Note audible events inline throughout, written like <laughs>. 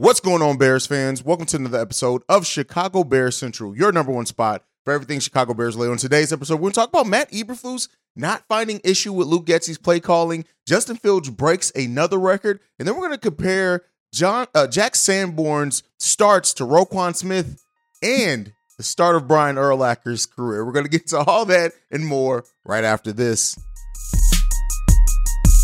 What's going on, Bears fans? Welcome to another episode of Chicago Bears Central, your number one spot for everything Chicago Bears lay on today's episode. We're going to talk about Matt Eberflus not finding issue with Luke Getsy's play calling. Justin Fields breaks another record, and then we're going to compare John uh, Jack Sanborn's starts to Roquan Smith and the start of Brian Urlacher's career. We're going to get to all that and more right after this.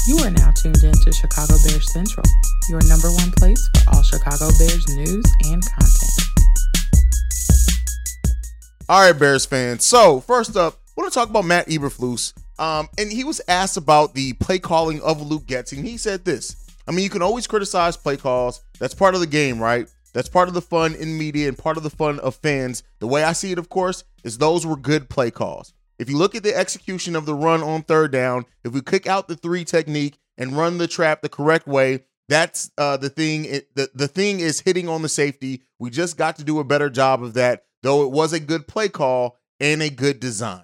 You are now tuned in to Chicago Bears Central, your number one place for all Chicago Bears news and content. All right, Bears fans. So, first up, I want to talk about Matt Eberflus. Um, and he was asked about the play calling of Luke Getsy, and he said this. I mean, you can always criticize play calls. That's part of the game, right? That's part of the fun in media and part of the fun of fans. The way I see it, of course, is those were good play calls. If you look at the execution of the run on third down, if we kick out the three technique and run the trap the correct way, that's uh, the thing. It, the, the thing is hitting on the safety. We just got to do a better job of that, though it was a good play call and a good design.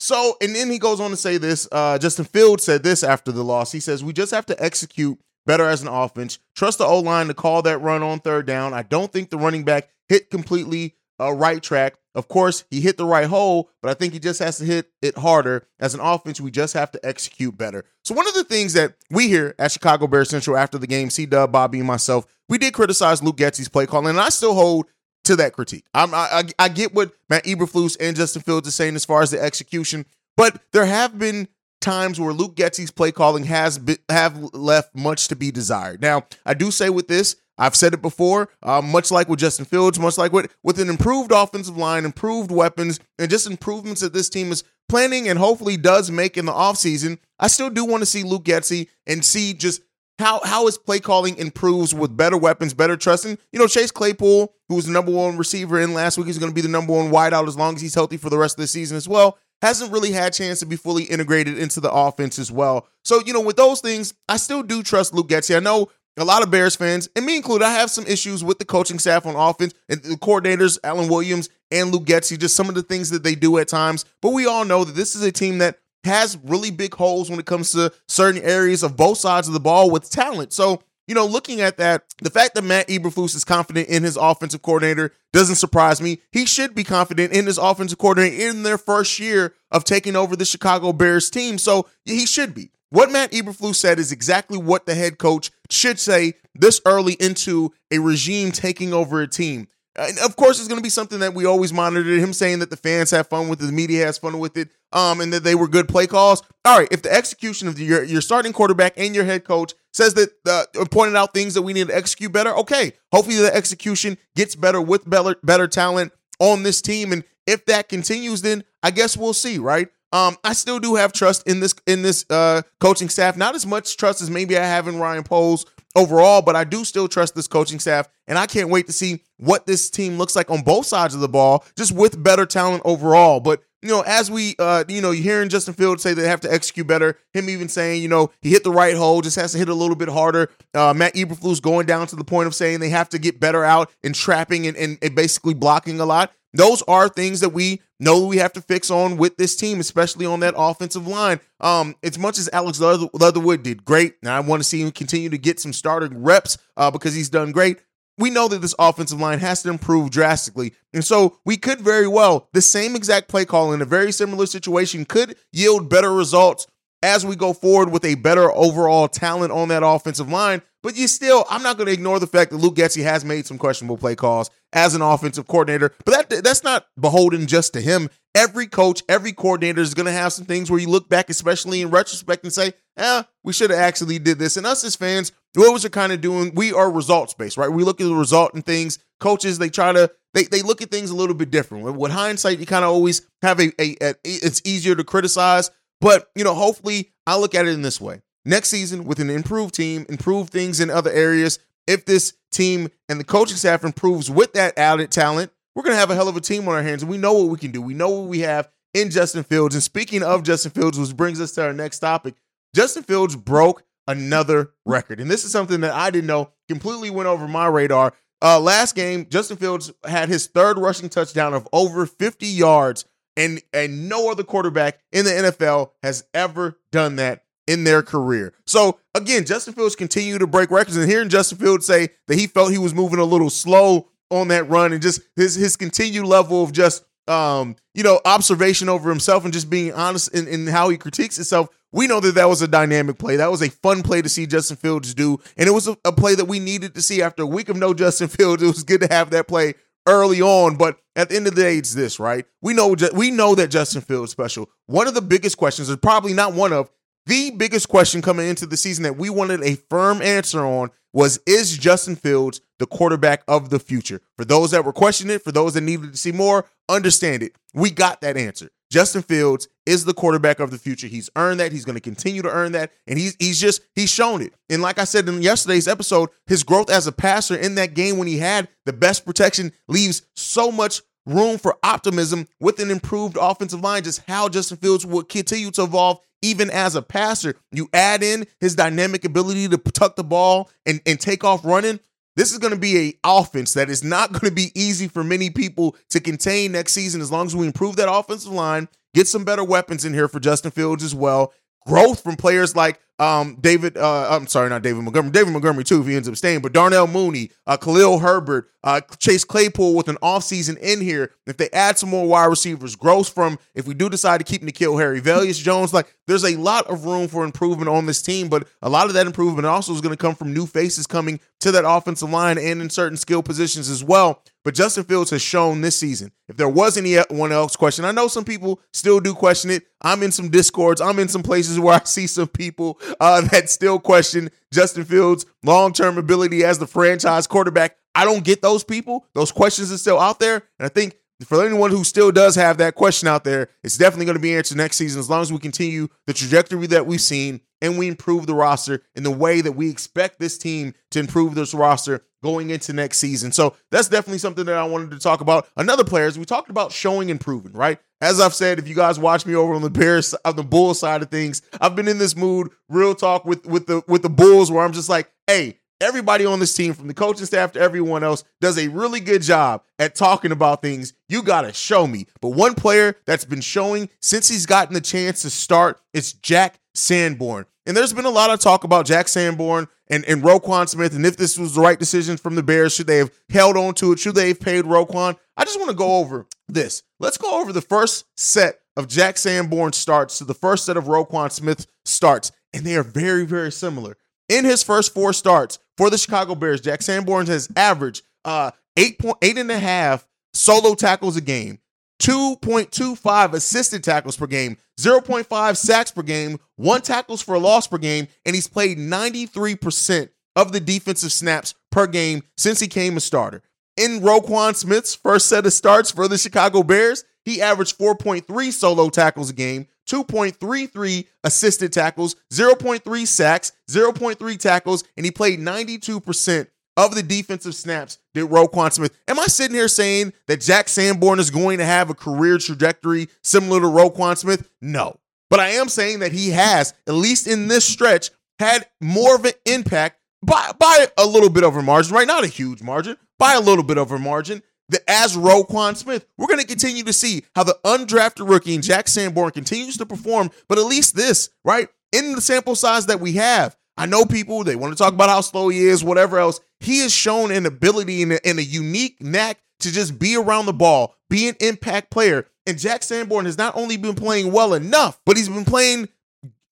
So, and then he goes on to say this. Uh, Justin Fields said this after the loss. He says, We just have to execute better as an offense. Trust the O line to call that run on third down. I don't think the running back hit completely uh, right track. Of course, he hit the right hole, but I think he just has to hit it harder. As an offense, we just have to execute better. So, one of the things that we here at Chicago Bears Central after the game, C Dub, Bobby, and myself, we did criticize Luke Getsy's play calling, and I still hold to that critique. I'm, I, I get what Matt Eberflus and Justin Fields are saying as far as the execution, but there have been times where Luke Getsy's play calling has been, have left much to be desired. Now, I do say with this, I've said it before, uh, much like with Justin Fields, much like with, with an improved offensive line, improved weapons, and just improvements that this team is planning and hopefully does make in the offseason, I still do want to see Luke Getsy and see just how how his play calling improves with better weapons, better trusting. You know, Chase Claypool, who was the number one receiver in last week, is going to be the number one wideout as long as he's healthy for the rest of the season as well. Hasn't really had a chance to be fully integrated into the offense as well. So, you know, with those things, I still do trust Luke Getsy. I know a lot of Bears fans, and me included, I have some issues with the coaching staff on offense and the coordinators, Alan Williams and Luke Getsy, just some of the things that they do at times. But we all know that this is a team that has really big holes when it comes to certain areas of both sides of the ball with talent. So, you know, looking at that, the fact that Matt Eberflus is confident in his offensive coordinator doesn't surprise me. He should be confident in his offensive coordinator in their first year of taking over the Chicago Bears team. So he should be. What Matt Eberflus said is exactly what the head coach should say this early into a regime taking over a team. And of course, it's going to be something that we always monitored. Him saying that the fans have fun with it, the media has fun with it, um, and that they were good play calls. All right, if the execution of the, your your starting quarterback and your head coach says that uh, pointed out things that we need to execute better, okay. Hopefully, the execution gets better with better better talent on this team, and if that continues, then I guess we'll see, right? Um, I still do have trust in this in this uh, coaching staff. Not as much trust as maybe I have in Ryan Poles overall, but I do still trust this coaching staff, and I can't wait to see what this team looks like on both sides of the ball, just with better talent overall. But you know, as we, uh, you know, you're hearing Justin Fields say they have to execute better. Him even saying, you know, he hit the right hole, just has to hit a little bit harder. Uh, Matt Eberflus going down to the point of saying they have to get better out and trapping and, and, and basically blocking a lot. Those are things that we know we have to fix on with this team, especially on that offensive line. Um, as much as Alex Leatherwood did great, and I want to see him continue to get some starting reps uh, because he's done great. We know that this offensive line has to improve drastically. And so we could very well, the same exact play call in a very similar situation could yield better results as we go forward with a better overall talent on that offensive line. But you still, I'm not going to ignore the fact that Luke Getsy has made some questionable play calls as an offensive coordinator. But that that's not beholden just to him. Every coach, every coordinator is going to have some things where you look back, especially in retrospect, and say, "Yeah, we should have actually did this." And us as fans, what was it kind of doing? We are results based, right? We look at the result and things. Coaches, they try to they they look at things a little bit different. With hindsight, you kind of always have a, a, a it's easier to criticize. But you know, hopefully, I look at it in this way next season with an improved team, improve things in other areas. If this team and the coaching staff improves with that added talent, we're going to have a hell of a team on our hands. And we know what we can do. We know what we have in Justin Fields. And speaking of Justin Fields, which brings us to our next topic, Justin Fields broke another record. And this is something that I didn't know completely went over my radar. Uh, last game, Justin Fields had his third rushing touchdown of over 50 yards, and, and no other quarterback in the NFL has ever done that in their career. So again, Justin Fields continued to break records, and hearing Justin Fields say that he felt he was moving a little slow on that run, and just his his continued level of just um you know observation over himself and just being honest in, in how he critiques himself. We know that that was a dynamic play. That was a fun play to see Justin Fields do, and it was a, a play that we needed to see after a week of no Justin <laughs> Fields. It was good to have that play early on, but at the end of the day, it's this, right? We know we know that Justin Fields special. One of the biggest questions, is probably not one of the biggest question coming into the season that we wanted a firm answer on was is Justin Fields the quarterback of the future? For those that were questioning it, for those that needed to see more, understand it. We got that answer. Justin Fields is the quarterback of the future. He's earned that. He's going to continue to earn that. And he's he's just he's shown it. And like I said in yesterday's episode, his growth as a passer in that game when he had the best protection leaves so much room for optimism with an improved offensive line, just how Justin Fields will continue to evolve even as a passer. You add in his dynamic ability to tuck the ball and, and take off running. This is going to be a offense that is not going to be easy for many people to contain next season as long as we improve that offensive line, get some better weapons in here for Justin Fields as well. Growth from players like um, David, uh, I'm sorry, not David Montgomery, David Montgomery too, if he ends up staying, but Darnell Mooney, uh, Khalil Herbert, uh, Chase Claypool with an offseason in here. If they add some more wide receivers, growth from if we do decide to keep N'Keal Harry, Velus Jones, like there's a lot of room for improvement on this team, but a lot of that improvement also is going to come from new faces coming to that offensive line and in certain skill positions as well. But Justin Fields has shown this season. If there was anyone else question, I know some people still do question it. I'm in some discords. I'm in some places where <laughs> I see some people uh, that still question Justin Fields' long term ability as the franchise quarterback. I don't get those people. Those questions are still out there. And I think for anyone who still does have that question out there, it's definitely going to be answered next season as long as we continue the trajectory that we've seen and we improve the roster in the way that we expect this team to improve this roster going into next season. So that's definitely something that I wanted to talk about. Another player is we talked about showing and proving, right? As I've said, if you guys watch me over on the Bears on the Bulls side of things, I've been in this mood, real talk with with the with the Bulls, where I'm just like, hey, everybody on this team, from the coaching staff to everyone else, does a really good job at talking about things. You got to show me. But one player that's been showing since he's gotten the chance to start is Jack Sanborn. And there's been a lot of talk about Jack Sanborn and, and Roquan Smith and if this was the right decision from the Bears. Should they have held on to it? Should they have paid Roquan? I just want to go over this. Let's go over the first set of Jack Sanborn starts to the first set of Roquan Smith starts. And they are very, very similar. In his first four starts for the Chicago Bears, Jack Sanborn has averaged uh, eight point eight and a half solo tackles a game, 2.25 assisted tackles per game, 0.5 sacks per game, one tackles for a loss per game, and he's played 93% of the defensive snaps per game since he came a starter. In Roquan Smith's first set of starts for the Chicago Bears, he averaged 4.3 solo tackles a game, 2.33 assisted tackles, 0.3 sacks, 0.3 tackles, and he played 92% of the defensive snaps did Roquan Smith. Am I sitting here saying that Jack Sanborn is going to have a career trajectory similar to Roquan Smith? No. But I am saying that he has, at least in this stretch, had more of an impact by, by a little bit over margin, right? Not a huge margin, by a little bit over margin. That as Roquan Smith, we're going to continue to see how the undrafted rookie and Jack Sanborn continues to perform. But at least this, right? In the sample size that we have, I know people, they want to talk about how slow he is, whatever else. He has shown an ability and a, and a unique knack to just be around the ball, be an impact player. And Jack Sanborn has not only been playing well enough, but he's been playing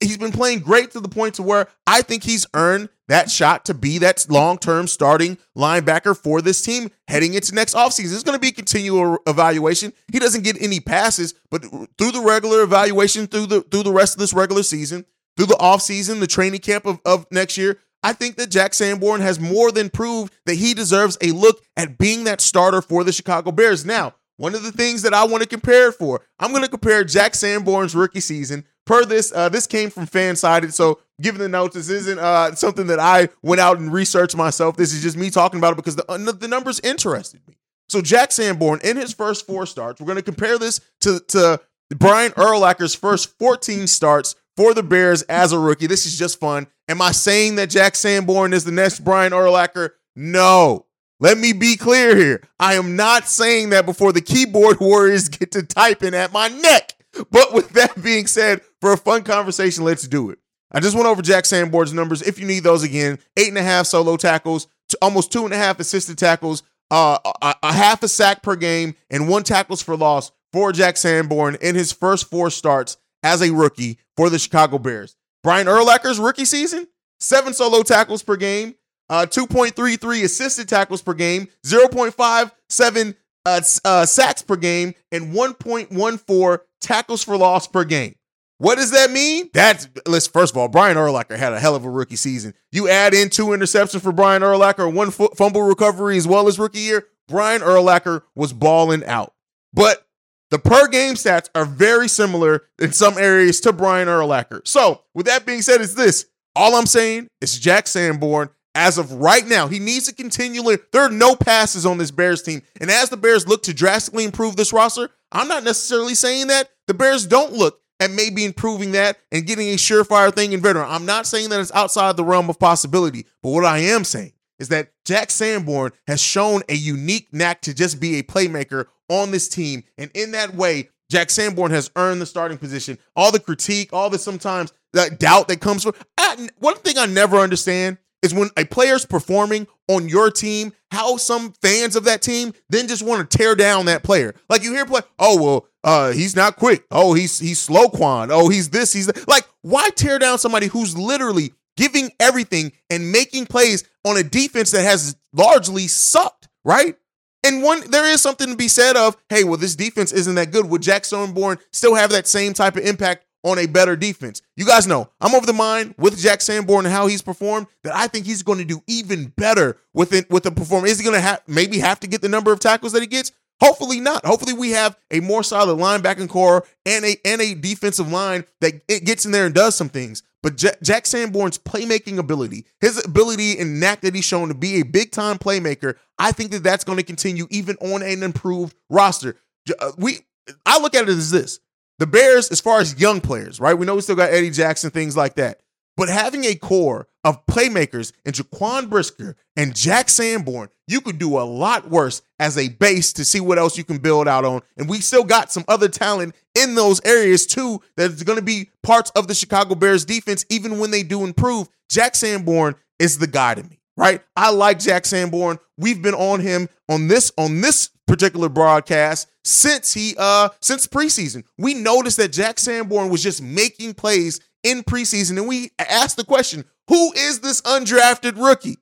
he's been playing great to the point to where I think he's earned that shot to be that long-term starting linebacker for this team heading into next offseason. It's going to be continual evaluation. He doesn't get any passes, but through the regular evaluation, through the through the rest of this regular season, through the offseason, the training camp of, of next year, I think that Jack Sanborn has more than proved that he deserves a look at being that starter for the Chicago Bears. Now, one of the things that I want to compare it for, I'm going to compare Jack Sanborn's rookie season. Per this, uh, this came from FanSided, so given the notes, this isn't uh, something that I went out and researched myself. This is just me talking about it because the, uh, the numbers interested me. So Jack Sanborn, in his first four starts, we're going to compare this to, to Brian Urlacher's first 14 starts for the Bears as a rookie. This is just fun. Am I saying that Jack Sanborn is the next Brian Urlacher? No. Let me be clear here. I am not saying that before the keyboard <laughs> warriors get to typing at my neck. But with that being said, for a fun conversation, let's do it. I just went over Jack Sanborn's numbers. If you need those again, eight and a half solo tackles, almost two and a half assisted tackles, uh, a, a half a sack per game, and one tackles for loss for Jack Sanborn in his first four starts as a rookie for the Chicago Bears. Brian Urlacher's rookie season, seven solo tackles per game, uh, 2.33 assisted tackles per game, 0.57 uh, uh, sacks per game, and 1.14 tackles for loss per game. What does that mean? That's let's first of all, Brian Urlacher had a hell of a rookie season. You add in two interceptions for Brian Urlacher, one fumble recovery as well as rookie year. Brian Urlacher was balling out. But the per game stats are very similar in some areas to Brian Urlacher. So, with that being said, is this all I'm saying is Jack Sanborn as of right now, he needs to continually. There are no passes on this Bears team. And as the Bears look to drastically improve this roster, I'm not necessarily saying that the Bears don't look at maybe improving that and getting a surefire thing in veteran. I'm not saying that it's outside the realm of possibility, but what I am saying is that Jack Sanborn has shown a unique knack to just be a playmaker on this team. And in that way, Jack Sanborn has earned the starting position. All the critique, all the sometimes that doubt that comes from. I, one thing I never understand is when a player's performing on your team, how some fans of that team then just want to tear down that player. Like you hear play, oh well, uh, he's not quick. Oh, he's he's slow quan. Oh, he's this, he's that. like, why tear down somebody who's literally giving everything and making plays on a defense that has largely sucked, right? And one, there is something to be said of, hey, well, this defense isn't that good. Would Jack Sanborn still have that same type of impact on a better defense. You guys know I'm over the mind with Jack Sanborn and how he's performed that I think he's going to do even better with it with the performance. Is he going to have maybe have to get the number of tackles that he gets? Hopefully not. Hopefully we have a more solid linebacking core and a and a defensive line that it gets in there and does some things. But Jack, Jack Sanborn's playmaking ability, his ability and knack that he's shown to be a big time playmaker, I think that that's going to continue even on an improved roster. Uh, we I look at it as this: the Bears, as far as young players, right? We know we still got Eddie Jackson, things like that. But having a core of playmakers in Jaquan Brisker and Jack Sanborn, you could do a lot worse as a base to see what else you can build out on. And we still got some other talent in those areas too that's going to be parts of the Chicago Bears defense, even when they do improve. Jack Sanborn is the guy to me, right? I like Jack Sanborn. We've been on him on this on this particular broadcast since he uh since preseason. We noticed that Jack Sanborn was just making plays in preseason, and we asked the question, who is this undrafted rookie?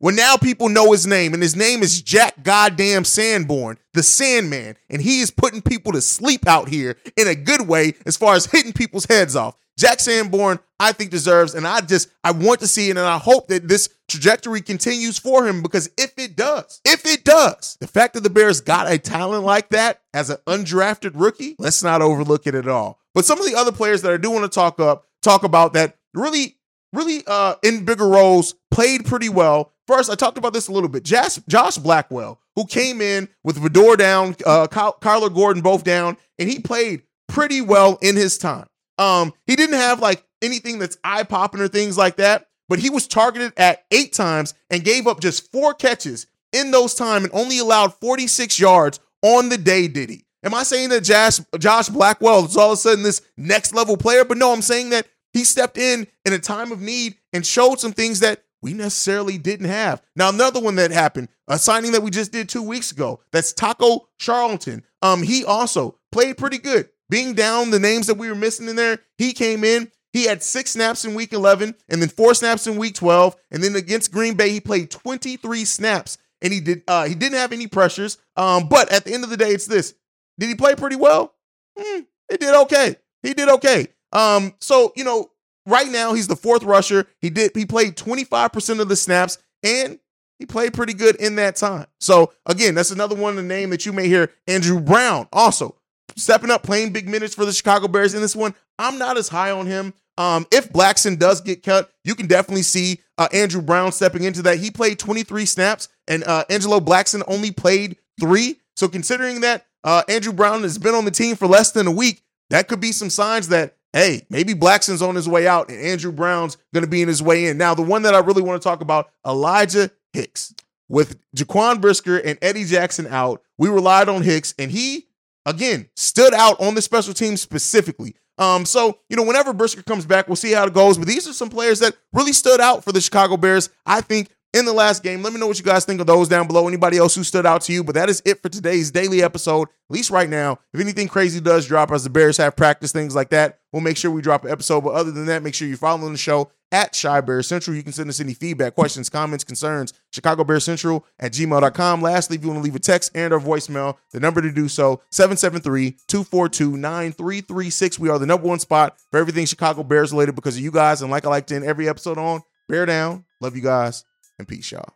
Well, now people know his name, and his name is Jack Goddamn Sanborn, the Sandman, and he is putting people to sleep out here in a good way as far as hitting people's heads off. Jack Sanborn, I think deserves, and I just I want to see it, and I hope that this trajectory continues for him because if it does, if it does, the fact that the Bears got a talent like that as an undrafted rookie, let's not overlook it at all. But some of the other players that I do want to talk up, talk about that really, really uh in bigger roles, played pretty well. First, I talked about this a little bit. Josh, Josh Blackwell, who came in with Vildor down, uh, Kyler Gordon both down, and he played pretty well in his time. Um, he didn't have like anything that's eye popping or things like that, but he was targeted at eight times and gave up just four catches in those time and only allowed 46 yards on the day, did he? Am I saying that Josh, Josh Blackwell is all of a sudden this next level player? But no, I'm saying that he stepped in in a time of need and showed some things that we necessarily didn't have. Now, another one that happened, a signing that we just did two weeks ago, that's Taco Charlton. Um, he also played pretty good being down the names that we were missing in there, he came in. He had six snaps in week 11 and then four snaps in week 12. And then against Green Bay, he played 23 snaps and he did uh he didn't have any pressures. Um, but at the end of the day, it's this. Did he play pretty well? Mm, it did okay. He did okay. Um, so you know, right now he's the fourth rusher. He did he played 25% of the snaps and he played pretty good in that time. So again, that's another one of the name that you may hear. Andrew Brown also stepping up, playing big minutes for the Chicago Bears in this one. I'm not as high on him. Um, if Blackson does get cut, you can definitely see uh, Andrew Brown stepping into that. He played 23 snaps, and uh, Angelo Blackson only played three. So considering that uh, Andrew Brown has been on the team for less than a week, that could be some signs that hey, maybe Blackson's on his way out and Andrew Brown's going to be in his way in. Now, the one that I really want to talk about, Elijah Hicks. With Jaquan Brisker and Eddie Jackson out, we relied on Hicks, and he again, stood out on the special team specifically. Um, so, you know, whenever Brisker comes back, we'll see how it goes. But these are some players that really stood out for the Chicago Bears, I think, in the last game. Let me know what you guys think of those down below. Anybody else who stood out to you. But that is it for today's daily episode, at least right now. If anything crazy does drop as the Bears have practice, things like that, we'll make sure we drop an episode. But other than that, make sure you're following the show at Chi Bears Central. You can send us any feedback, questions, comments, concerns, Chicago Bears Central at gmail.com. Lastly, if you want to leave a text and or voicemail, the number to do so, 773-242-9336. We are the number one spot for everything Chicago Bears related because of you guys. And like I like to end every episode on, bear down. Love you guys and peace, y'all.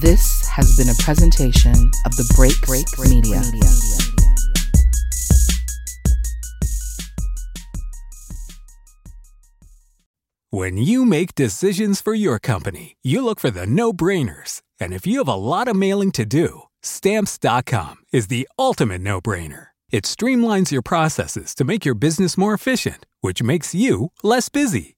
This has been a presentation of the Break Break Media. When you make decisions for your company, you look for the no brainers. And if you have a lot of mailing to do, stamps.com is the ultimate no brainer. It streamlines your processes to make your business more efficient, which makes you less busy.